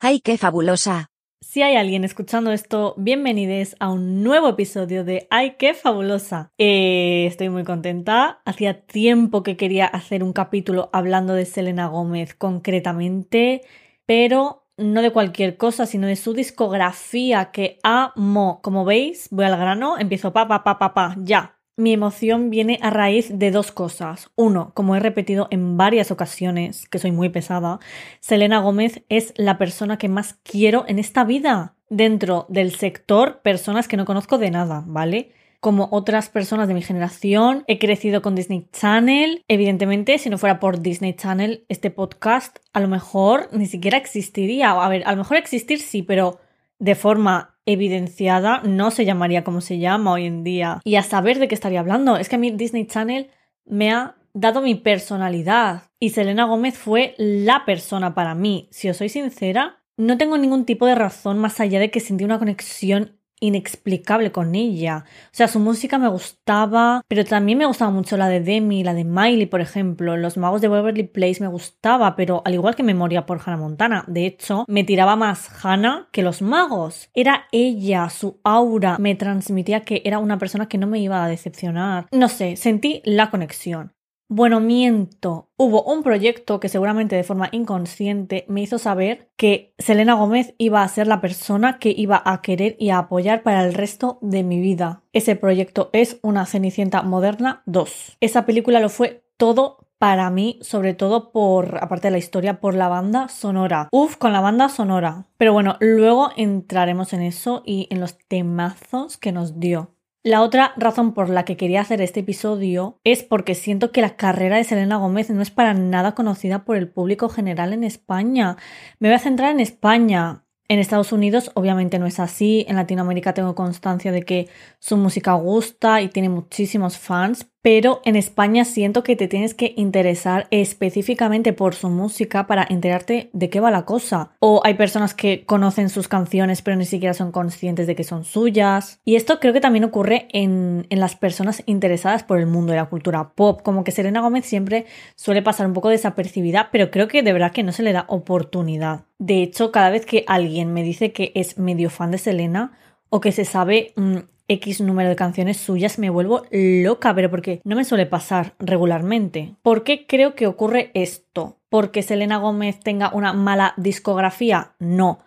¡Ay, qué fabulosa! Si hay alguien escuchando esto, bienvenidos a un nuevo episodio de ¡Ay, qué fabulosa! Eh, estoy muy contenta. Hacía tiempo que quería hacer un capítulo hablando de Selena Gómez concretamente, pero no de cualquier cosa, sino de su discografía que amo. Como veis, voy al grano, empiezo pa, pa, pa, pa, pa, ya. Mi emoción viene a raíz de dos cosas. Uno, como he repetido en varias ocasiones, que soy muy pesada, Selena Gómez es la persona que más quiero en esta vida. Dentro del sector, personas que no conozco de nada, ¿vale? Como otras personas de mi generación, he crecido con Disney Channel. Evidentemente, si no fuera por Disney Channel, este podcast a lo mejor ni siquiera existiría. A ver, a lo mejor existir sí, pero de forma evidenciada no se llamaría como se llama hoy en día. Y a saber de qué estaría hablando. Es que a mí Disney Channel me ha dado mi personalidad. Y Selena Gómez fue la persona para mí. Si os soy sincera, no tengo ningún tipo de razón más allá de que sentí una conexión inexplicable con ella. O sea, su música me gustaba, pero también me gustaba mucho la de Demi, la de Miley, por ejemplo. Los magos de Waverly Place me gustaba, pero al igual que me moría por Hannah Montana. De hecho, me tiraba más Hannah que los magos. Era ella, su aura, me transmitía que era una persona que no me iba a decepcionar. No sé, sentí la conexión. Bueno, miento. Hubo un proyecto que seguramente de forma inconsciente me hizo saber que Selena Gómez iba a ser la persona que iba a querer y a apoyar para el resto de mi vida. Ese proyecto es Una Cenicienta Moderna 2. Esa película lo fue todo para mí, sobre todo por, aparte de la historia, por la banda sonora. Uf, con la banda sonora. Pero bueno, luego entraremos en eso y en los temazos que nos dio. La otra razón por la que quería hacer este episodio es porque siento que la carrera de Selena Gómez no es para nada conocida por el público general en España. Me voy a centrar en España. En Estados Unidos obviamente no es así, en Latinoamérica tengo constancia de que su música gusta y tiene muchísimos fans, pero en España siento que te tienes que interesar específicamente por su música para enterarte de qué va la cosa. O hay personas que conocen sus canciones pero ni siquiera son conscientes de que son suyas. Y esto creo que también ocurre en, en las personas interesadas por el mundo de la cultura pop, como que Serena Gómez siempre suele pasar un poco desapercibida, pero creo que de verdad que no se le da oportunidad. De hecho, cada vez que alguien me dice que es medio fan de Selena, o que se sabe mm, X número de canciones suyas me vuelvo loca, pero porque no me suele pasar regularmente. ¿Por qué creo que ocurre esto? ¿Porque Selena Gómez tenga una mala discografía? No.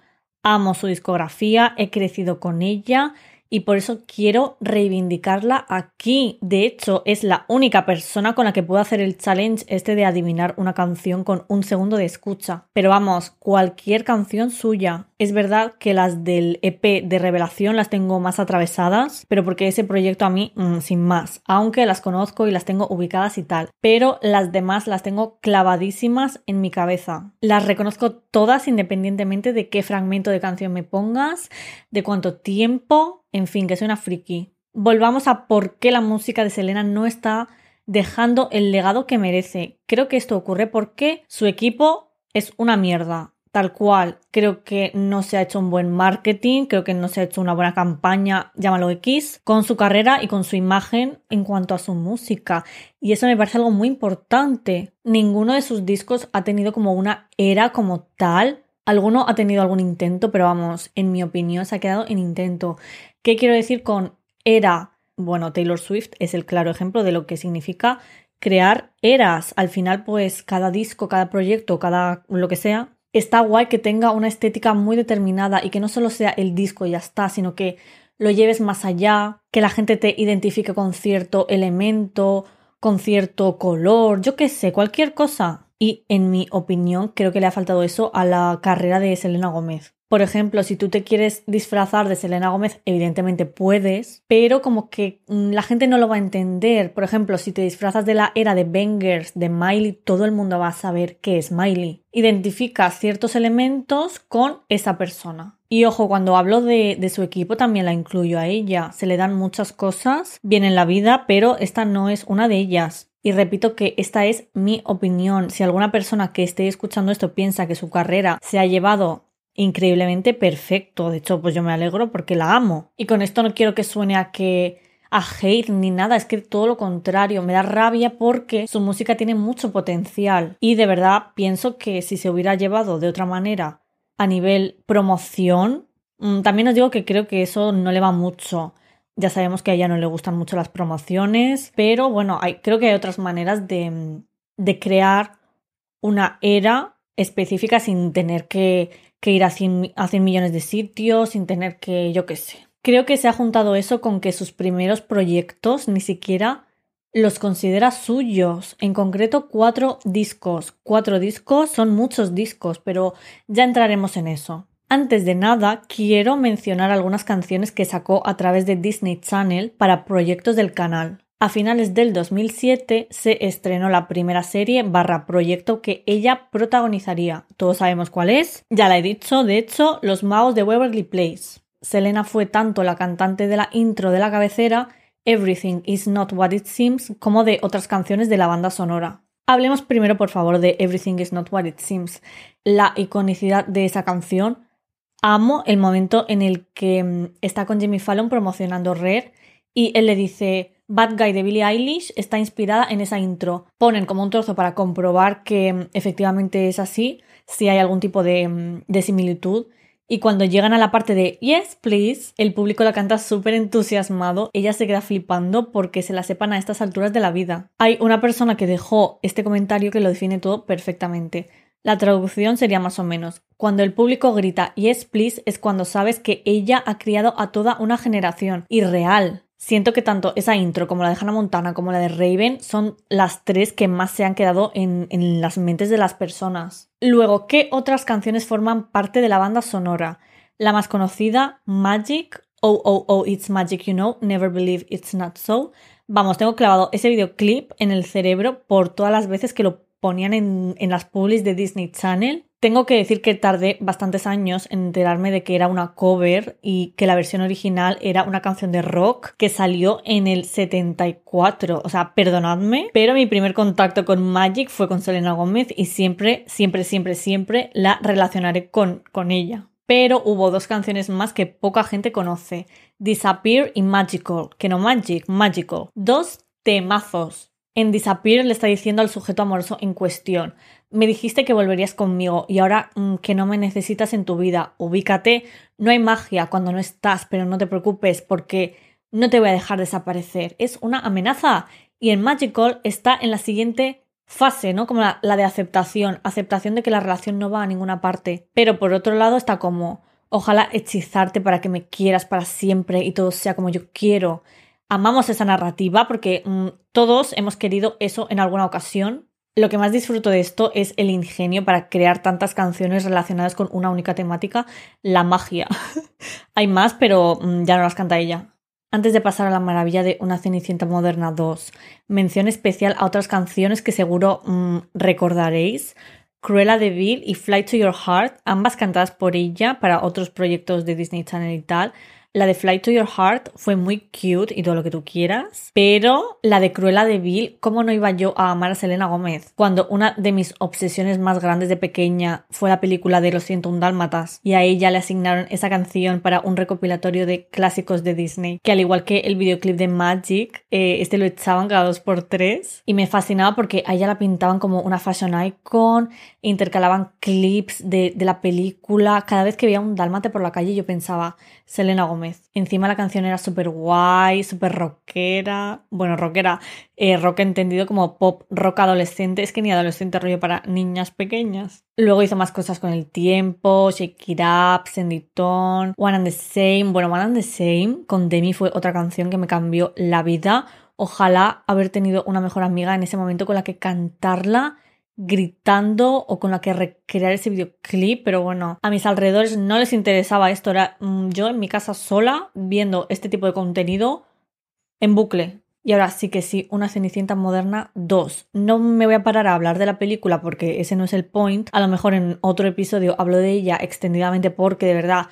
Amo su discografía, he crecido con ella, y por eso quiero reivindicarla aquí. De hecho, es la única persona con la que puedo hacer el challenge este de adivinar una canción con un segundo de escucha. Pero vamos, cualquier canción suya. Es verdad que las del EP de revelación las tengo más atravesadas, pero porque ese proyecto a mí, mm, sin más, aunque las conozco y las tengo ubicadas y tal, pero las demás las tengo clavadísimas en mi cabeza. Las reconozco todas independientemente de qué fragmento de canción me pongas, de cuánto tiempo, en fin, que soy una friki. Volvamos a por qué la música de Selena no está dejando el legado que merece. Creo que esto ocurre porque su equipo es una mierda. Tal cual, creo que no se ha hecho un buen marketing, creo que no se ha hecho una buena campaña, llámalo X, con su carrera y con su imagen en cuanto a su música. Y eso me parece algo muy importante. Ninguno de sus discos ha tenido como una era como tal. Alguno ha tenido algún intento, pero vamos, en mi opinión se ha quedado en intento. ¿Qué quiero decir con era? Bueno, Taylor Swift es el claro ejemplo de lo que significa crear eras. Al final, pues cada disco, cada proyecto, cada lo que sea, está guay que tenga una estética muy determinada y que no solo sea el disco y ya está, sino que lo lleves más allá, que la gente te identifique con cierto elemento, con cierto color, yo qué sé, cualquier cosa. Y en mi opinión, creo que le ha faltado eso a la carrera de Selena Gómez. Por ejemplo, si tú te quieres disfrazar de Selena Gómez, evidentemente puedes, pero como que mm, la gente no lo va a entender. Por ejemplo, si te disfrazas de la era de Bangers, de Miley, todo el mundo va a saber qué es Miley. Identifica ciertos elementos con esa persona. Y ojo, cuando hablo de, de, su equipo también la incluyo a ella. Se le dan muchas cosas bien en la vida, pero esta no es una de ellas. Y repito que esta es mi opinión. Si alguna persona que esté escuchando esto piensa que su carrera se ha llevado increíblemente perfecto. De hecho, pues yo me alegro porque la amo. Y con esto no quiero que suene a que a hate ni nada, es que todo lo contrario, me da rabia porque su música tiene mucho potencial y de verdad pienso que si se hubiera llevado de otra manera a nivel promoción, mm, también os digo que creo que eso no le va mucho. Ya sabemos que a ella no le gustan mucho las promociones, pero bueno, creo que hay otras maneras de, de crear una era específica sin tener que, que ir a 100, a 100 millones de sitios, sin tener que, yo qué sé. Creo que se ha juntado eso con que sus primeros proyectos ni siquiera los considera suyos. En concreto, cuatro discos. Cuatro discos son muchos discos, pero ya entraremos en eso. Antes de nada, quiero mencionar algunas canciones que sacó a través de Disney Channel para proyectos del canal. A finales del 2007 se estrenó la primera serie barra proyecto que ella protagonizaría. Todos sabemos cuál es. Ya la he dicho, de hecho, Los Magos de Waverly Place. Selena fue tanto la cantante de la intro de la cabecera Everything is not what it seems como de otras canciones de la banda sonora. Hablemos primero, por favor, de Everything is not what it seems. La iconicidad de esa canción. Amo el momento en el que mm, está con Jimmy Fallon promocionando Rare y él le dice Bad Guy de Billie Eilish está inspirada en esa intro. Ponen como un trozo para comprobar que mm, efectivamente es así, si hay algún tipo de, mm, de similitud. Y cuando llegan a la parte de Yes, please, el público la canta súper entusiasmado. Ella se queda flipando porque se la sepan a estas alturas de la vida. Hay una persona que dejó este comentario que lo define todo perfectamente. La traducción sería más o menos, cuando el público grita Yes, please es cuando sabes que ella ha criado a toda una generación. Y real. Siento que tanto esa intro como la de Hannah Montana como la de Raven son las tres que más se han quedado en, las mentes de las personas. Luego, ¿qué otras canciones forman parte de la banda sonora? La más conocida, Magic, Oh Oh Oh It's Magic You Know, Never Believe It's Not So. Vamos, tengo clavado ese videoclip en el cerebro por todas las veces que lo ponían en, en las publis de Disney Channel tengo que decir que tardé bastantes años en enterarme de que era una cover y que la versión original era una canción de rock que salió en el 74. O sea, perdonadme, pero mi primer contacto con Magic fue con Selena Gómez y siempre, siempre, siempre, siempre la relacionaré con, con ella. Pero hubo dos canciones más que poca gente conoce, Disappear y Magical, que no Magic, Magical. Dos temazos. En Disappear le está diciendo al sujeto amoroso en cuestión, me dijiste que volverías conmigo y ahora mm, que no me necesitas en tu vida, ubícate, no hay magia cuando no estás, pero no te preocupes porque no te voy a dejar desaparecer. Es una amenaza. Y en Magical está en la siguiente fase, ¿no? Como la, la de aceptación, aceptación de que la relación no va a ninguna parte. Pero por otro lado está como, ojalá hechizarte para que me quieras para siempre y todo sea como yo quiero amamos esa narrativa porque mm, todos hemos querido eso en alguna ocasión. Lo que más disfruto de esto es el ingenio para crear tantas canciones relacionadas con una única temática, la magia. Hay más, pero mm, ya no las canta ella. Antes de pasar a la maravilla de Una Cenicienta Moderna 2, mención especial a otras canciones que seguro mm, recordaréis. Cruella de Vil y Fly to Your Heart, ambas cantadas por ella para otros proyectos de Disney Channel y tal. La de Fly to Your Heart fue muy cute y todo lo que tú quieras, pero la de Cruella de Vil, ¿cómo no iba yo a amar a Selena Gómez? Cuando una de mis obsesiones más grandes de pequeña fue la película de Los siento un dálmatas y a ella le asignaron esa canción para un recopilatorio de clásicos de Disney, que al igual que el videoclip de Magic, eh, este lo echaban cada dos por tres y me fascinaba porque a ella la pintaban como una fashion icon, intercalaban clips de, de la película, cada vez que veía un dálmate por la calle yo pensaba, Selena Gómez. Encima la canción era súper guay, súper rockera. Bueno, rockera, eh, rock entendido como pop rock adolescente. Es que ni adolescente rollo para niñas pequeñas. Luego hizo más cosas con el tiempo, Shake It Up, Send It On, One and the Same. Bueno, One and the Same con Demi fue otra canción que me cambió la vida. Ojalá haber tenido una mejor amiga en ese momento con la que cantarla gritando o con la que recrear ese videoclip, pero bueno, a mis alrededores no les interesaba esto, era mm, yo en mi casa sola viendo este tipo de contenido en bucle. Y ahora sí que sí, una Cenicienta moderna 2. No me voy a parar a hablar de la película porque ese no es el point. A lo mejor en otro episodio hablo de ella extendidamente porque de verdad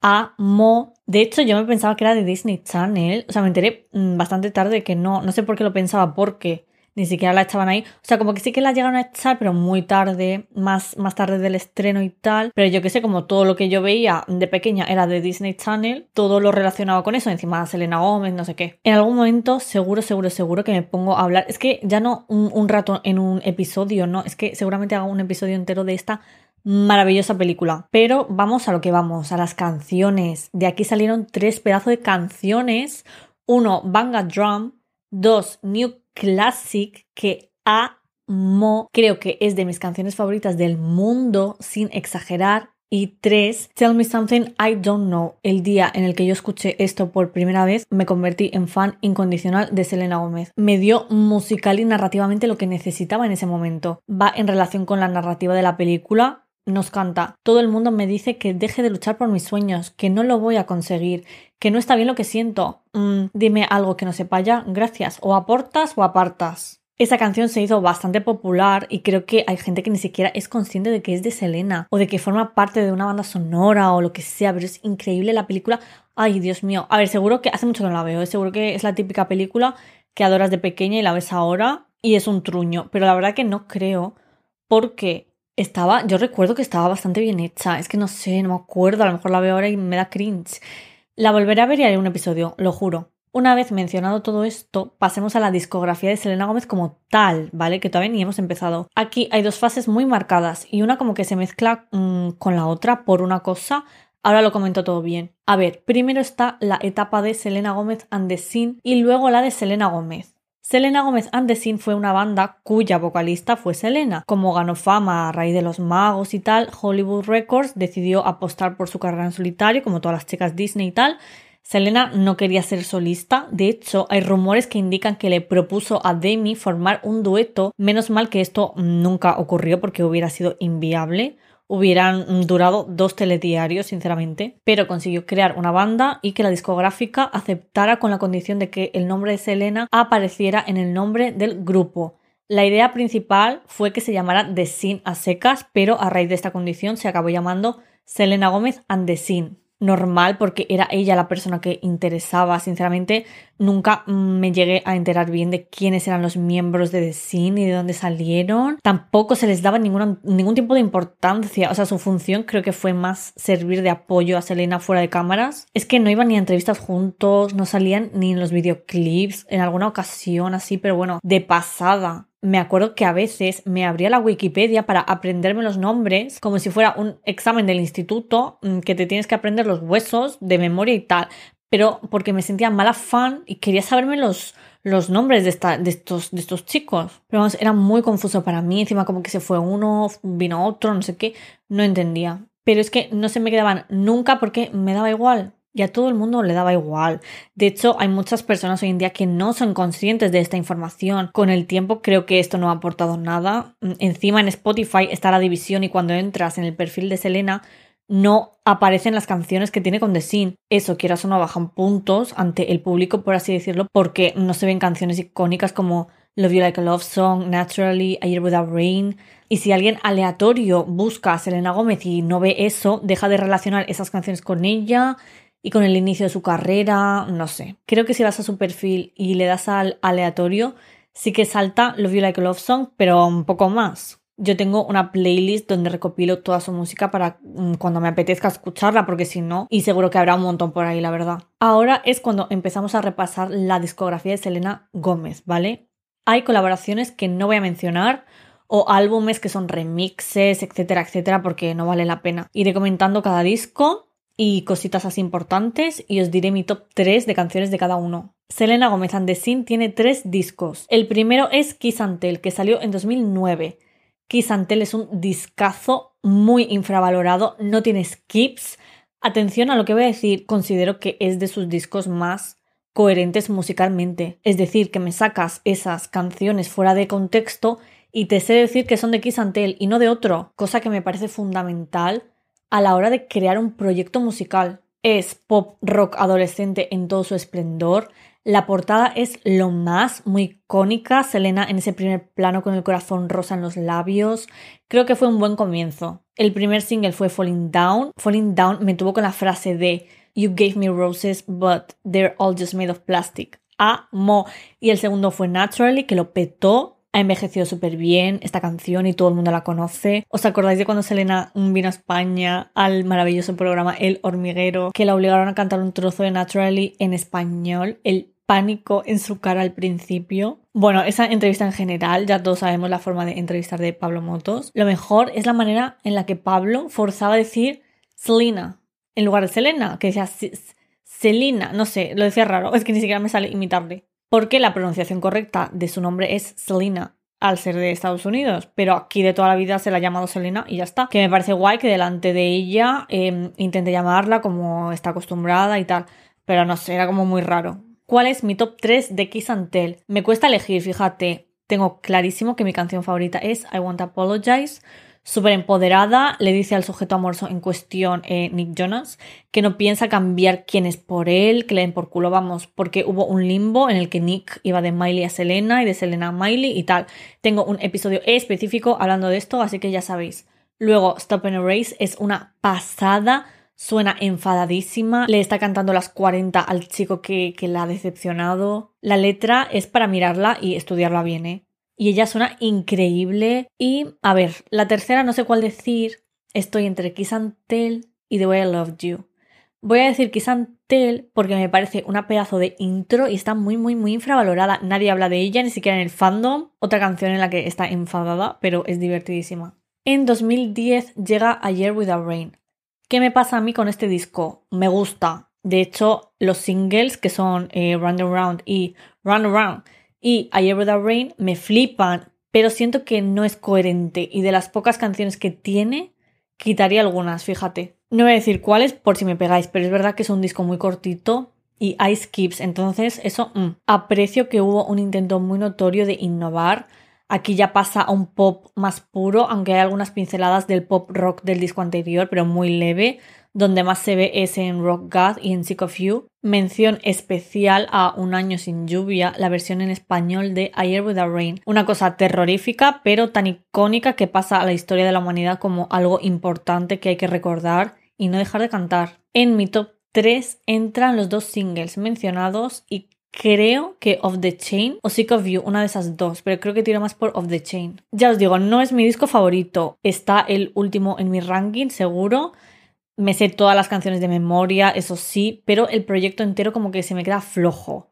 amo. De hecho, yo me pensaba que era de Disney Channel. O sea, me enteré mm, bastante tarde que no. No sé por qué lo pensaba, porque ni siquiera la echaban ahí. O sea, como que sí que la llegaron a echar, pero muy tarde, más, más tarde del estreno y tal. Pero yo que sé, como todo lo que yo veía de pequeña era de Disney Channel, todo lo relacionado con eso, encima Selena Gómez, no sé qué. En algún momento, seguro, seguro, seguro que me pongo a hablar. Es que ya no un, un rato en un episodio, ¿no? Es que seguramente hago un episodio entero de esta Maravillosa película. Pero vamos a lo que vamos, a las canciones. De aquí salieron tres pedazos de canciones. Uno, Banga Drum. Dos, New Classic, que amo. Creo que es de mis canciones favoritas del mundo, sin exagerar. Y tres, Tell Me Something I Don't Know. El día en el que yo escuché esto por primera vez, me convertí en fan incondicional de Selena Gómez. Me dio musical y narrativamente lo que necesitaba en ese momento. Va en relación con la narrativa de la película. Nos canta, todo el mundo me dice que deje de luchar por mis sueños, que no lo voy a conseguir, que no está bien lo que siento. Mm, dime algo que no sepa ya, gracias. O aportas o apartas. Esa canción se hizo bastante popular y creo que hay gente que ni siquiera es consciente de que es de Selena o de que forma parte de una banda sonora o lo que sea, pero es increíble la película. Ay, Dios mío. A ver, seguro que hace mucho que no la veo, ¿eh? seguro que es la típica película que adoras de pequeña y la ves ahora y es un truño, pero la verdad que no creo porque estaba, yo recuerdo que estaba bastante bien hecha, es que no sé, no me acuerdo, a lo mejor la veo ahora y me da cringe. La volveré a ver y haré un episodio, lo juro. Una vez mencionado todo esto, pasemos a la discografía de Selena Gómez como tal, ¿vale? Que todavía ni hemos empezado. Aquí hay dos fases muy marcadas y una como que se mezcla mm, con la otra por una cosa. Ahora lo comento todo bien. A ver, primero está la etapa de Selena Gómez and the Scene y luego la de Selena Gómez. Selena Gómez and the Scene fue una banda cuya vocalista fue Selena. Como ganó fama a raíz de los magos y tal, Hollywood Records decidió apostar por su carrera en solitario, como todas las chicas Disney y tal, Selena no quería ser solista, de hecho hay rumores que indican que le propuso a Demi formar un dueto, menos mal que esto nunca ocurrió porque hubiera sido inviable, hubieran durado dos telediarios, sinceramente, pero consiguió crear una banda y que la discográfica aceptara con la condición de que el nombre de Selena apareciera en el nombre del grupo. La idea principal fue que se llamara The Sin a secas, pero a raíz de esta condición se acabó llamando Selena Gómez and The Sin normal porque era ella la persona que interesaba. Sinceramente, nunca me llegué a enterar bien de quiénes eran los miembros de The Scene y de dónde salieron. Tampoco se les daba ningún tipo de importancia. O sea, su función creo que fue más servir de apoyo a Selena fuera de cámaras. Es que no iban ni a entrevistas juntos, no salían ni en los videoclips, en alguna ocasión así, pero bueno, de pasada me acuerdo que a veces me abría la Wikipedia para aprenderme los nombres como si fuera un examen del instituto mm, que te tienes que aprender los huesos de memoria y tal, pero porque me sentía mala fan y quería saberme los, los nombres de, esta, de, estos, de estos chicos. Pero vamos, era muy confuso para mí, encima como que se fue uno, vino otro, no sé qué, no entendía. Pero es que no se me quedaban nunca porque me daba igual y a todo el mundo le daba igual. De hecho, hay muchas personas hoy en día que no son conscientes de esta información. Con el tiempo creo que esto no ha aportado nada. Mm, encima en Spotify está la división y cuando entras en el perfil de Selena no aparecen las canciones que tiene con The Sin. Eso, quieras o no, bajan puntos ante el público, por así decirlo, porque no se ven canciones icónicas como Love You Like a Love Song, Naturally, A Year Without Rain. Y si alguien aleatorio busca a Selena Gómez y no ve eso, deja de relacionar esas canciones con ella y con el inicio de su carrera, no sé. Creo que si vas a su perfil y le das al aleatorio, sí que salta Love You Like a Love Song, pero un poco más. Yo tengo una playlist donde recopilo toda su música para mm, cuando me apetezca escucharla, porque si no, y seguro que habrá un montón por ahí, la verdad. Ahora es cuando empezamos a repasar la discografía de Selena Gómez, ¿vale? Hay colaboraciones que no voy a mencionar o álbumes que son remixes, etcétera, etcétera, porque no vale la pena. Iré comentando cada disco y cositas así importantes y os diré mi top 3 de canciones de cada uno. Selena Gomez Andesin tiene tres discos. El primero es Kiss Antel, que salió en 2009. Kiss Antel es un discazo muy infravalorado, no tiene skips. Atención a lo que voy a decir, considero que es de sus discos más coherentes musicalmente. Es decir, que me sacas esas canciones fuera de contexto y te sé decir que son de Kiss Antel y no de otro, cosa que me parece fundamental a la hora de crear un proyecto musical. Es pop rock adolescente en todo su esplendor. La portada es lo más, muy icónica. Selena en ese primer plano con el corazón rosa en los labios. Creo que fue un buen comienzo. El primer single fue Falling Down. Falling Down me tuvo con la frase de You gave me roses, but they're all just made of plastic. Amo. Y el segundo fue Naturally, que lo petó ha envejecido súper bien esta canción y todo el mundo la conoce. ¿Os acordáis de cuando Selena vino a España al maravilloso programa El Hormiguero, que la obligaron a cantar un trozo de Naturally en español? El pánico en su cara al principio. Bueno, esa entrevista en general, ya todos sabemos la forma de entrevistar de Pablo Motos. Lo mejor es la manera en la que Pablo forzaba a decir Selena en lugar de Selena, que decía Selena, no sé, lo decía raro, es que ni siquiera me sale imitarle. Porque la pronunciación correcta de su nombre es Selena, al ser de Estados Unidos, pero aquí de toda la vida se la ha llamado Selena y ya está. Que me parece guay que delante de ella eh, intente llamarla como está acostumbrada y tal, pero no sé, era como muy raro. ¿Cuál es mi top 3 de Kiss and Tell? Me cuesta elegir, fíjate, tengo clarísimo que mi canción favorita es I Want to Apologize súper empoderada, le dice al sujeto amoroso en cuestión, eh, Nick Jonas, que no piensa cambiar quién es por él, que le den por culo, vamos, porque hubo un limbo en el que Nick iba de Miley a Selena y de Selena a Miley y tal. Tengo un episodio específico hablando de esto, así que ya sabéis. Luego, Stop and Erase es una pasada, suena enfadadísima, le está cantando las 40 al chico que, que la ha decepcionado. La letra es para mirarla y estudiarla bien, ¿eh? Y ella suena increíble. Y a ver, la tercera no sé cuál decir. Estoy entre Kiss and Tell y The Way I Loved You. Voy a decir Kiss and Tell porque me parece una pedazo de intro y está muy, muy, muy infravalorada. Nadie habla de ella, ni siquiera en el fandom. Otra canción en la que está enfadada, pero es divertidísima. En 2010 llega A Year Without Rain. ¿Qué me pasa a mí con este disco? Me gusta. De hecho, los singles que son eh, Run Around y Run Around y Ever the Rain me flipan, pero siento que no es coherente y de las pocas canciones que tiene, quitaría algunas, fíjate. No voy a decir cuáles por si me pegáis, pero es verdad que es un disco muy cortito y hay skips, entonces eso mm. aprecio que hubo un intento muy notorio de innovar. Aquí ya pasa a un pop más puro, aunque hay algunas pinceladas del pop rock del disco anterior, pero muy leve donde más se ve es en Rock God y en Sick of You. Mención especial a Un año sin lluvia, la versión en español de Ayer with a Rain. Una cosa terrorífica, pero tan icónica que pasa a la historia de la humanidad como algo importante que hay que recordar y no dejar de cantar. En mi top 3 entran los dos singles mencionados y creo que Of the Chain o Sick of You, una de esas dos, pero creo que tiro más por Of the Chain. Ya os digo, no es mi disco favorito, está el último en mi ranking seguro, me sé todas las canciones de memoria, eso sí, pero el proyecto entero como que se me queda flojo.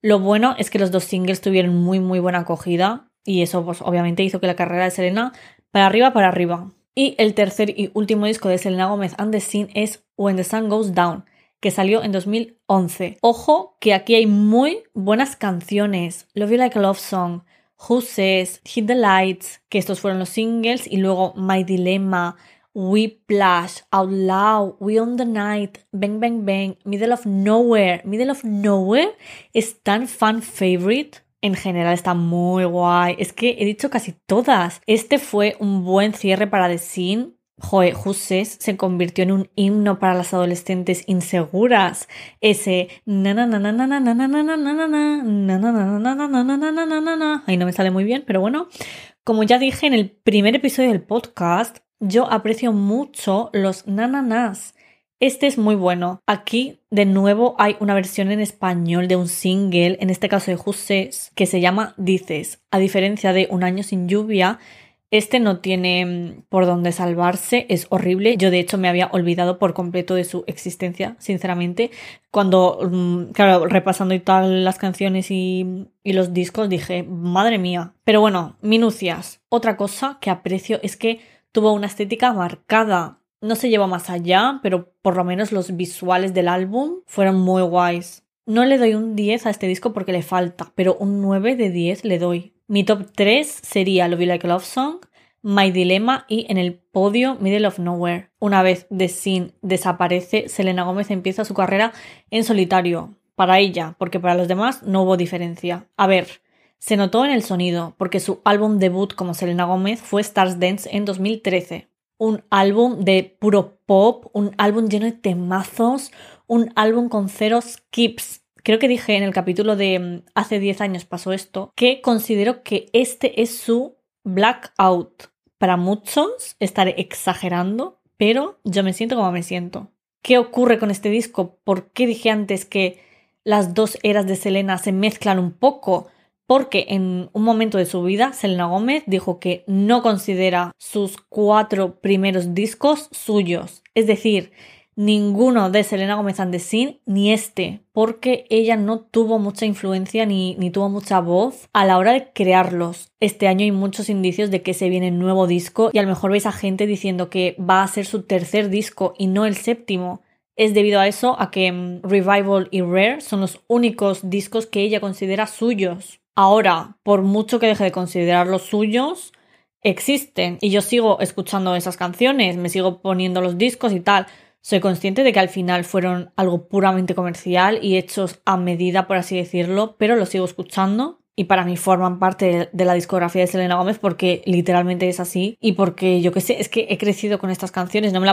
Lo bueno es que los dos singles tuvieron muy muy buena acogida y eso pues obviamente hizo que la carrera de Selena para arriba para arriba. Y el tercer y último disco de Selena Gómez and the Scene es When the Sun Goes Down, que salió en 2011. Ojo que aquí hay muy buenas canciones. Love You Like a Love Song, Who Says, Hit the Lights, que estos fueron los singles, y luego My Dilemma, Whiplash, Out Loud, We on the Night, Bang Bang Bang, Middle of Nowhere. Middle of Nowhere es tan fan favorite. En general está muy guay. Es que he dicho casi todas. Este fue un buen cierre para The Scene. Joe, Jusses se convirtió en un himno para las adolescentes inseguras. Ese na Ahí no me sale muy bien, pero bueno. Como ya dije en el primer episodio del podcast, yo aprecio mucho los nananás. Este es muy bueno. Aquí, de nuevo, hay una versión en español de un single, en este caso de Jusses, que se llama Dices. A diferencia de Un año sin lluvia, este no tiene mm, por dónde salvarse, es horrible. Yo de hecho me había olvidado por completo de su existencia, sinceramente. Cuando, mm, claro, repasando y tal las canciones y, los discos, dije, madre mía. Pero bueno, minucias. Otra cosa que aprecio es que tuvo una estética marcada. No se lleva más allá, pero por lo menos los visuales del álbum fueron muy guays. No le doy un 10 a este disco porque le falta, pero un 9 de 10 le doy. Mi top 3 sería Love You Like a Love Song, My Dilemma y en el podio Middle of Nowhere. Una vez The Sin desaparece, Selena Gómez empieza su carrera en solitario. Para ella, porque para los demás no hubo diferencia. A ver, se notó en el sonido, porque su álbum debut como Selena Gómez fue Stars Dance en 2013. Un álbum de puro pop, un álbum lleno de temazos, un álbum con cero skips. Creo que dije en el capítulo de mm, hace 10 años pasó esto, que considero que este es su blackout. Para muchos estaré exagerando, pero yo me siento como me siento. ¿Qué ocurre con este disco? ¿Por qué dije antes que las dos eras de Selena se mezclan un poco? porque en un momento de su vida Selena Gómez dijo que no considera sus cuatro primeros discos suyos. Es decir, ninguno de Selena Gomez and ni este, porque ella no tuvo mucha influencia ni, ni, tuvo mucha voz a la hora de crearlos. Este año hay muchos indicios de que se viene un nuevo disco y a lo mejor veis a gente diciendo que va a ser su tercer disco y no el séptimo. Es debido a eso, a que mm, Revival y Rare son los únicos discos que ella considera suyos. Ahora, por mucho que deje de considerarlos suyos, existen y yo sigo escuchando esas canciones, me sigo poniendo los discos y tal soy consciente de que al final fueron algo puramente comercial y hechos a medida, por así decirlo, pero los sigo escuchando y para mí forman parte de la discografía de Selena Gómez porque literalmente es así y porque yo qué sé, es que he crecido con estas canciones, no me,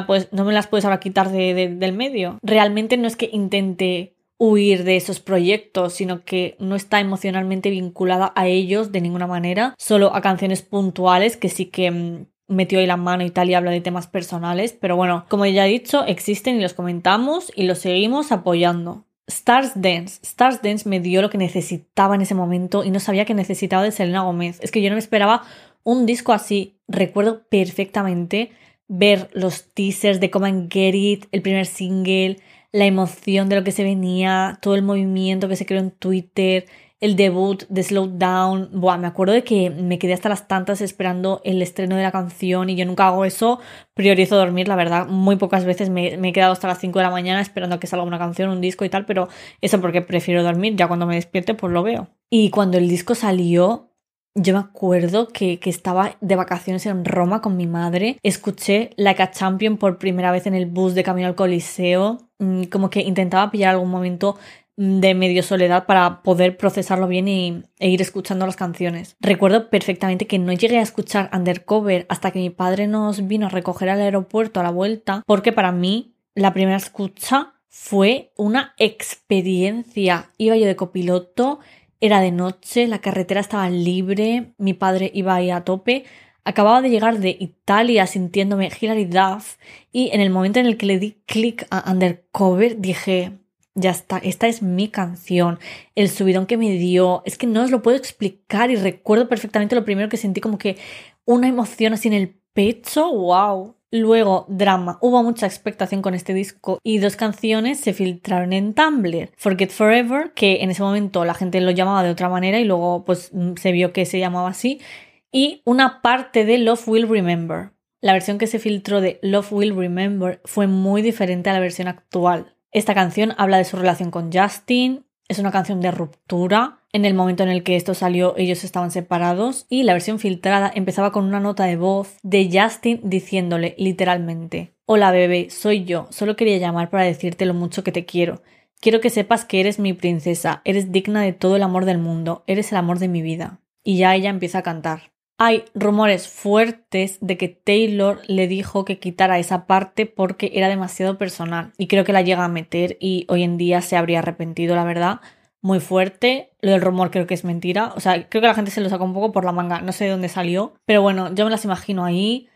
las puedes ahora quitar del medio. Realmente no es que intente huir de esos proyectos, sino que no está emocionalmente vinculada a ellos de ninguna manera, solo a canciones puntuales que sí que mm, metió ahí la mano y tal y habla de temas personales, pero bueno, como ya he dicho, existen y los comentamos y los seguimos apoyando. Stars Dance. Stars Dance me dio lo que necesitaba en ese momento y no sabía que necesitaba de Selena Gómez. Es que yo no me esperaba un disco así. Recuerdo perfectamente ver los teasers de Come and Get It, el primer single, la emoción de lo que se venía, todo el movimiento que se creó en Twitter, el debut de Slow Down. Buah, me acuerdo de que me quedé hasta las tantas esperando el estreno de la canción y yo nunca hago eso. Priorizo dormir, la verdad. Muy pocas veces me, he quedado hasta las 5 de la mañana esperando a que salga una canción, un disco y tal, pero eso porque prefiero dormir. Ya cuando me despierte, pues lo veo. Y cuando el disco salió, yo me acuerdo que, que, estaba de vacaciones en Roma con mi madre. Escuché Like a Champion por primera vez en el bus de camino al Coliseo. Mm, como que intentaba pillar algún momento de medio soledad para poder procesarlo bien y, e ir escuchando las canciones. Recuerdo perfectamente que no llegué a escuchar Undercover hasta que mi padre nos vino a recoger al aeropuerto a la vuelta, porque para mí la primera escucha fue una experiencia. Iba yo de copiloto, era de noche, la carretera estaba libre, mi padre iba ahí a tope. Acababa de llegar de Italia sintiéndome Hilary Duff y en el momento en el que le di clic a Undercover dije, ya está, esta es mi canción, el subidón que me dio, es que no os lo puedo explicar y recuerdo perfectamente lo primero que sentí como que una emoción así en el pecho, wow. Luego, drama. Hubo mucha expectación con este disco y dos canciones se filtraron en Tumblr. Forget Forever, que en ese momento la gente lo llamaba de otra manera y luego pues se vio que se llamaba así. Y una parte de Love Will Remember. La versión que se filtró de Love Will Remember fue muy diferente a la versión actual. Esta canción habla de su relación con Justin, es una canción de ruptura. En el momento en el que esto salió ellos estaban separados y la versión filtrada empezaba con una nota de voz de Justin diciéndole literalmente Hola bebé, soy yo, solo quería llamar para decirte lo mucho que te quiero. Quiero que sepas que eres mi princesa, eres digna de todo el amor del mundo, eres el amor de mi vida. Y ya ella empieza a cantar. Hay rumores fuertes de que Taylor le dijo que quitara esa parte porque era demasiado personal y creo que la llega a meter y hoy en día se habría arrepentido, la verdad. Muy fuerte. Lo del rumor creo que es mentira. O sea, creo que la gente se lo sacó un poco por la manga. No sé de dónde salió. Pero bueno, yo me las imagino ahí.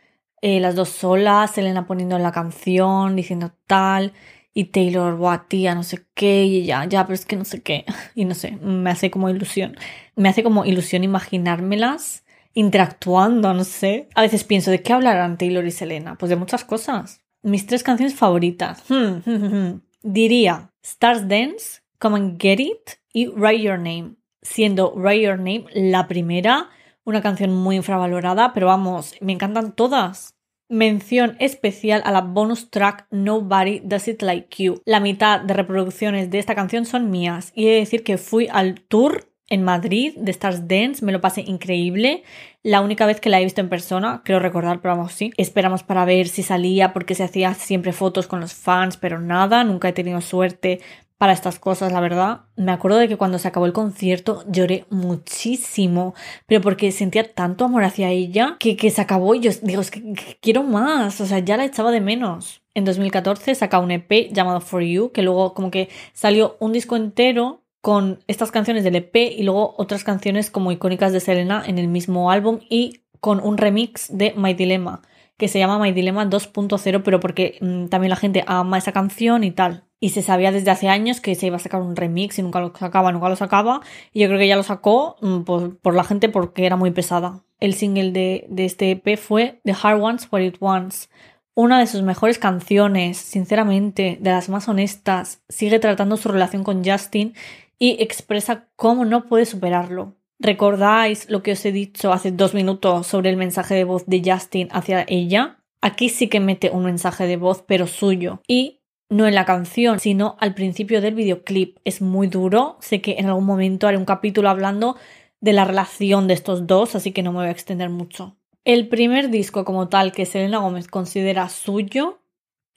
Eh, las dos solas, Selena poniendo en la canción, diciendo tal. Y Taylor, buah, tía, no sé qué. Y ya, ya, pero es que no sé qué. Y no sé, me hace como ilusión. Me hace como ilusión imaginármelas interactuando, no sé. A veces pienso, ¿de qué hablarán Taylor y Selena? Pues de muchas cosas. Mis tres canciones favoritas. Hmm, hmm, hmm, Diría Stars Dance, Come and Get It y Write Your Name. Siendo Write Your Name la primera, una canción muy infravalorada, pero vamos, me encantan todas. Mención especial a la bonus track Nobody Does It Like You. La mitad de reproducciones de esta canción son mías y he de decir que fui al tour en Madrid de Stars Dance, me lo pasé increíble. La única vez que la he visto en persona, creo recordar, pero vamos, sí. Esperamos para ver si salía porque se hacía siempre fotos con los fans, pero nada, nunca he tenido suerte para estas cosas, la verdad. Me acuerdo de que cuando se acabó el concierto lloré muchísimo, pero porque sentía tanto amor hacia ella que, que se acabó y yo digo, es que, que quiero más, o sea, ya la echaba de menos. En 2014 saca un EP llamado For You, que luego como que salió un disco entero con estas canciones del EP y luego otras canciones como icónicas de Selena en el mismo álbum y con un remix de My Dilemma que se llama My Dilemma 2.0 pero porque mm, también la gente ama esa canción y tal. Y se sabía desde hace años que se iba a sacar un remix y nunca lo sacaba, nunca lo sacaba. Y yo creo que ya lo sacó mm, por, por la gente porque era muy pesada. El single de, de este EP fue The Hard Ones What It Wants. una de sus mejores canciones, sinceramente, de las más honestas, sigue tratando su relación con Justin y expresa cómo no puede superarlo. ¿Recordáis lo que os he dicho hace dos minutos sobre el mensaje de voz de Justin hacia ella? Aquí sí que mete un mensaje de voz, pero suyo. Y no en la canción, sino al principio del videoclip. Es muy duro. Sé que en algún momento haré un capítulo hablando de la relación de estos dos, así que no me voy a extender mucho. El primer disco como tal que Selena Gómez considera suyo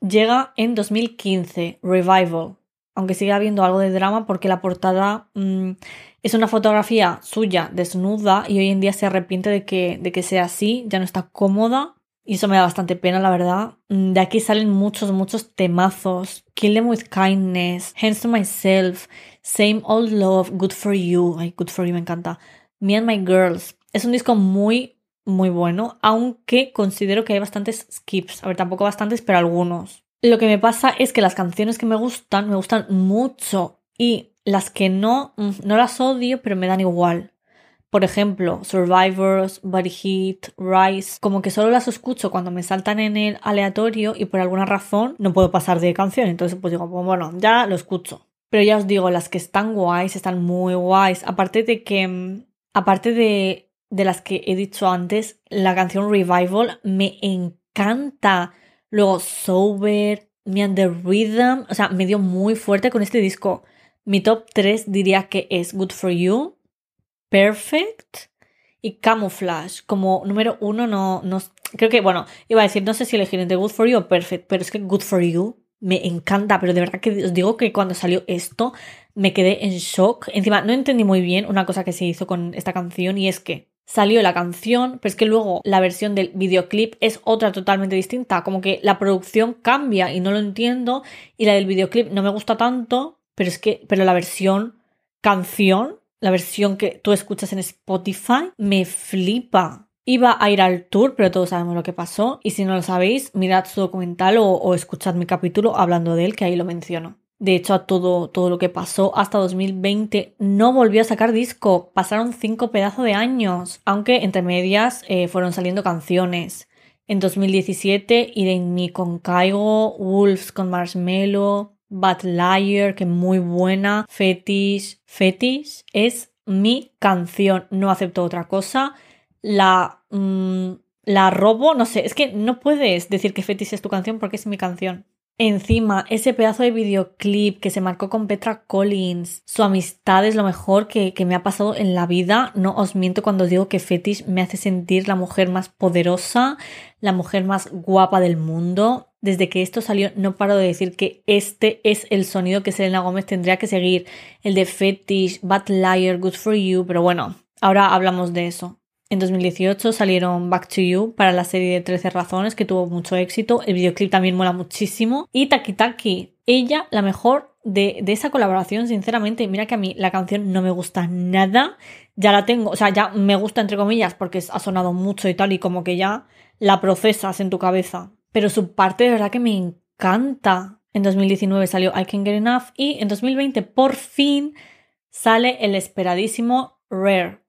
llega en 2015, Revival, aunque sigue habiendo algo de drama porque la portada mm, es una fotografía suya desnuda y hoy en día se arrepiente de que, de que sea así, ya no está cómoda y eso me da bastante pena, la verdad. Mm, de aquí salen muchos, muchos temazos. Kill Them With Kindness, Hands to Myself, Same Old Love, Good For You. Ay, Good For You me encanta. Me and My Girls. Es un disco muy, muy bueno, aunque considero que hay bastantes skips. A ver, tampoco bastantes, pero algunos. Lo que me pasa es que las canciones que me gustan, me gustan mucho y las que no, mm, no las odio, pero me dan igual. Por ejemplo, Survivors, Body Heat, Rise, como que solo las escucho cuando me saltan en el aleatorio y por alguna razón no puedo pasar de canción. Entonces, pues digo, pues bueno, ya lo escucho. Pero ya os digo, las que están guays, están muy guays. Aparte de que, mm, aparte de, de las que he dicho antes, la canción Revival me encanta. Luego Sober, Me and the Rhythm, o sea, me dio muy fuerte con este disco. Mi top 3 diría que es Good for You, Perfect y Camouflage. Como número uno, no, no. Creo que, bueno, iba a decir, no sé si elegir entre Good for You o Perfect, pero es que Good for You me encanta, pero de verdad que os digo que cuando salió esto me quedé en shock. Encima, no entendí muy bien una cosa que se hizo con esta canción y es que salió la canción, pero es que luego la versión del videoclip es otra totalmente distinta, como que la producción cambia y no lo entiendo y la del videoclip no me gusta tanto, pero es que pero la versión canción, la versión que tú escuchas en Spotify me flipa. Iba a ir al tour, pero todos sabemos lo que pasó. Y si no lo sabéis, mirad su documental o, o escuchad mi capítulo hablando de él, que ahí lo menciono. De hecho, a todo, todo lo que pasó hasta 2020 no volvió a sacar disco. Pasaron cinco pedazos de años, aunque entre medias eh, fueron saliendo canciones. En 2017, In Me con Caigo, Wolves con Marshmello, Bad Liar, que muy buena, Fetish. Fetish es mi canción, no acepto otra cosa. La, mm, la robo, no sé, es que no puedes decir que Fetish es tu canción porque es mi canción. Encima, ese pedazo de videoclip que se marcó con Petra Collins, su amistad es lo mejor que, me ha pasado en la vida. No os miento cuando digo que Fetish me hace sentir la mujer más poderosa, la mujer más guapa del mundo. Desde que esto salió, no paro de decir que este es el sonido que Selena Gómez tendría que seguir. El de Fetish, Bad Liar, Good for You, pero bueno, ahora hablamos de eso. En 2018 salieron Back to You para la serie de 13 razones que tuvo mucho éxito. El videoclip también mola muchísimo. Y Taki Taki, ella la mejor de, de, esa colaboración, sinceramente. Mira que a mí la canción no me gusta nada. Ya la tengo, o sea, ya me gusta entre comillas porque ha sonado mucho y tal y como que ya la procesas en tu cabeza. Pero su parte de verdad que me encanta. En 2019 salió I Can Get Enough y en 2020 por fin sale el esperadísimo Rare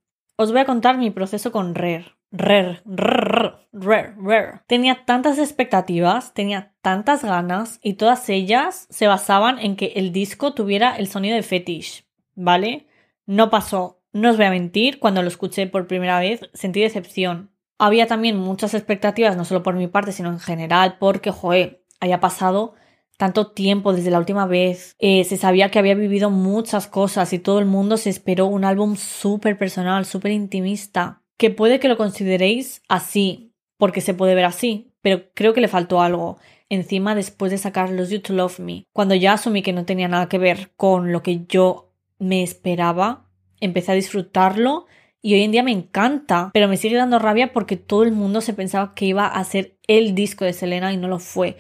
os voy a contar mi proceso con Rare. Rare, rare, rare, rare. Tenía tantas expectativas, tenía tantas ganas y todas ellas se basaban en que el disco tuviera el sonido de fetish, ¿vale? No pasó. No os voy a mentir, cuando lo escuché por primera vez sentí decepción. Había también muchas expectativas, no solo por mi parte, sino en general, porque, joe, haya pasado tanto tiempo desde la última vez. Eh, se sabía que había vivido muchas cosas y todo el mundo se esperó un álbum súper personal, súper intimista. Que puede que lo consideréis así, porque se puede ver así, pero creo que le faltó algo. Encima, después de sacar Los You to Love Me, cuando ya asumí que no tenía nada que ver con lo que yo me esperaba, empecé a disfrutarlo y hoy en día me encanta, pero me sigue dando rabia porque todo el mundo se pensaba que iba a ser el disco de Selena y no lo fue.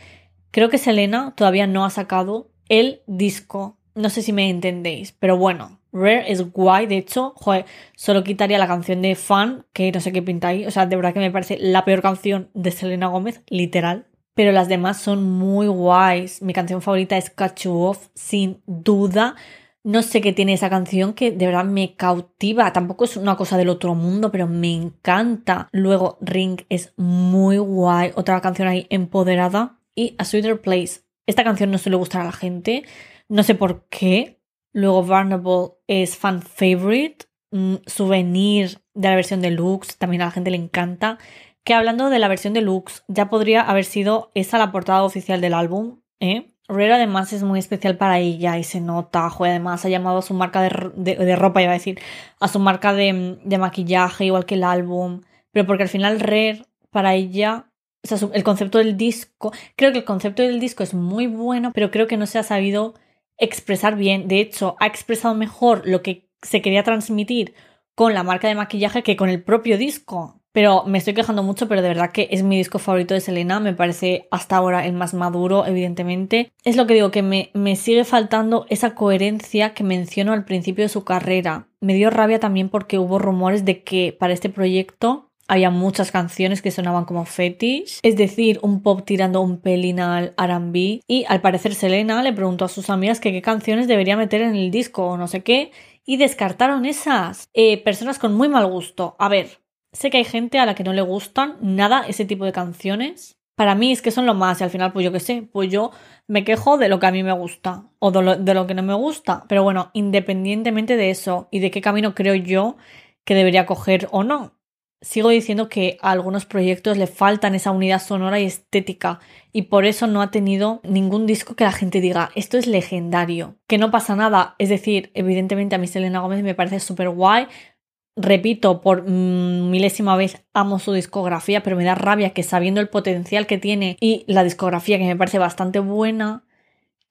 Creo que Selena todavía no ha sacado el disco. No sé si me entendéis, pero bueno, Rare es guay. De hecho, joder, solo quitaría la canción de Fan, que no sé qué pinta ahí. O sea, de verdad que me parece la peor canción de Selena Gómez, literal. Pero las demás son muy guays. Mi canción favorita es Catch You Off, sin duda. No sé qué tiene esa canción que de verdad me cautiva. Tampoco es una cosa del otro mundo, pero me encanta. Luego Ring es muy guay. Otra canción ahí empoderada. Y A Sweeter Place. Esta canción no suele gustar a la gente. No sé por qué. Luego Vulnerable es fan favorite. Mm, souvenir de la versión deluxe. También a la gente le encanta. Que hablando de la versión deluxe, ya podría haber sido esa la portada oficial del álbum. ¿eh? Rare además es muy especial para ella y se nota, además ha llamado a su marca de, ropa, iba a decir, a su marca de, maquillaje, igual que el álbum, pero porque al final Rare para ella, o sea, el concepto del disco, creo que el concepto del disco es muy bueno, pero creo que no se ha sabido expresar bien, de hecho, ha expresado mejor lo que se quería transmitir con la marca de maquillaje que con el propio disco. Pero me estoy quejando mucho, pero de verdad que es mi disco favorito de Selena. Me parece hasta ahora el más maduro, evidentemente. Es lo que digo, que me, me sigue faltando esa coherencia que menciono al principio de su carrera. Me dio rabia también porque hubo rumores de que para este proyecto había muchas canciones que sonaban como fetish, es decir, un pop tirando un pelín al RB. Y al parecer Selena le preguntó a sus amigas que qué canciones debería meter en el disco o no sé qué, y descartaron esas. Eh, personas con muy mal gusto. A ver, Sé que hay gente a la que no le gustan nada ese tipo de canciones. Para mí es que son lo más y al final pues yo qué sé, pues yo me quejo de lo que a mí me gusta o de lo, de lo que no me gusta. Pero bueno, independientemente de eso y de qué camino creo yo que debería coger o no, sigo diciendo que a algunos proyectos le faltan esa unidad sonora y estética y por eso no ha tenido ningún disco que la gente diga esto es legendario, que no pasa nada. Es decir, evidentemente a mí Selena Gómez me parece súper guay, repito por mm, milésima vez, amo su discografía, pero me da rabia que sabiendo el potencial que tiene y la discografía que me parece bastante buena,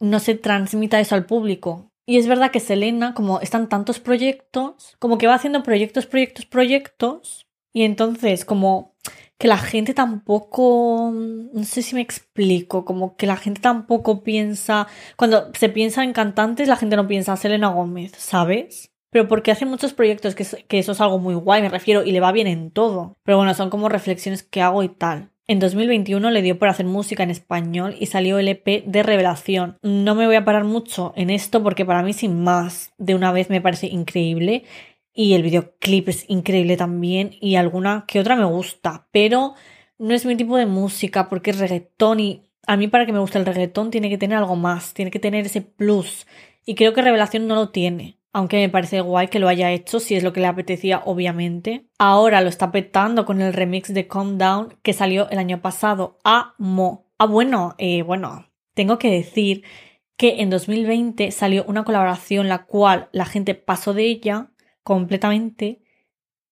no se transmita eso al público. Y es verdad que Selena, como están tantos proyectos, como que va haciendo proyectos, proyectos, proyectos, y entonces como que la gente tampoco, no sé si me explico, como que la gente tampoco piensa, cuando se piensa en cantantes, la gente no piensa Selena Gómez, ¿sabes? pero porque hace muchos proyectos que, que eso es algo muy guay, me refiero, y le va bien en todo. Pero bueno, son como reflexiones que hago y tal. En 2021 le dio por hacer música en español y salió el EP de Revelación. No me voy a parar mucho en esto porque para mí sin más de una vez me parece increíble y el videoclip es increíble también y alguna que otra me gusta, pero no es mi tipo de música porque es reggaetón y a mí para que me guste el reggaetón tiene que tener algo más, tiene que tener ese plus y creo que Revelación no lo tiene aunque me parece guay que lo haya hecho si es lo que le apetecía, obviamente. Ahora lo está petando con el remix de Calm Down que salió el año pasado. Amo. Ah, bueno, eh, bueno, tengo que decir que en 2020 salió una colaboración la cual la gente pasó de ella completamente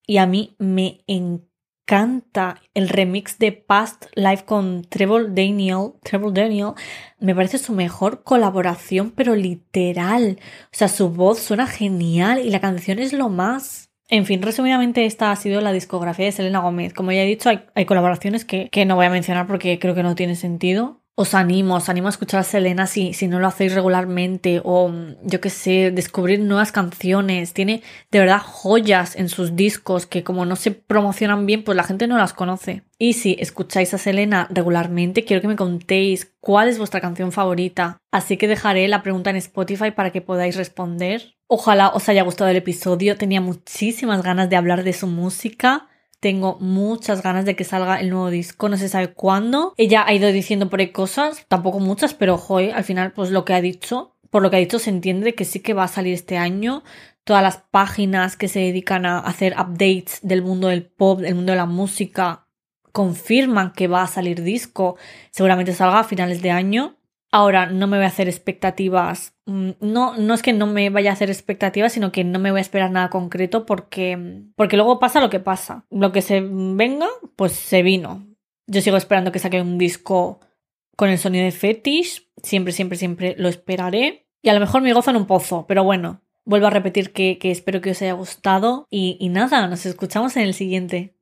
y a mí me encanta canta el remix de Past Life con Trevor Daniel. Trevor Daniel me parece su mejor colaboración, pero literal. O sea, su voz suena genial y la canción es lo más. En fin, resumidamente esta ha sido la discografía de Selena Gómez. Como ya he dicho, hay, hay colaboraciones que, que no voy a mencionar porque creo que no tiene sentido os animo, os animo a escuchar a Selena si, si no lo hacéis regularmente o yo qué sé, descubrir nuevas canciones. Tiene de verdad joyas en sus discos que como no se promocionan bien, pues la gente no las conoce. Y si escucháis a Selena regularmente, quiero que me contéis cuál es vuestra canción favorita. Así que dejaré la pregunta en Spotify para que podáis responder. Ojalá os haya gustado el episodio, tenía muchísimas ganas de hablar de su música. Tengo muchas ganas de que salga el nuevo disco, no se sabe cuándo. Ella ha ido diciendo por ahí cosas, tampoco muchas, pero joy, al final, pues lo que ha dicho, por lo que ha dicho, se entiende que sí que va a salir este año. Todas las páginas que se dedican a hacer updates del mundo del pop, del mundo de la música, confirman que va a salir disco. Seguramente salga a finales de año. Ahora no me voy a hacer expectativas. Mm, no, no es que no me vaya a hacer expectativas, sino que no me voy a esperar nada concreto porque, porque luego pasa lo que pasa. Lo que se venga, pues se vino. Yo sigo esperando que saque un disco con el sonido de fetish. Siempre, siempre, siempre lo esperaré. Y a lo mejor me gozo en un pozo, pero bueno, vuelvo a repetir que, espero que os haya gustado. y nada, nos escuchamos en el siguiente.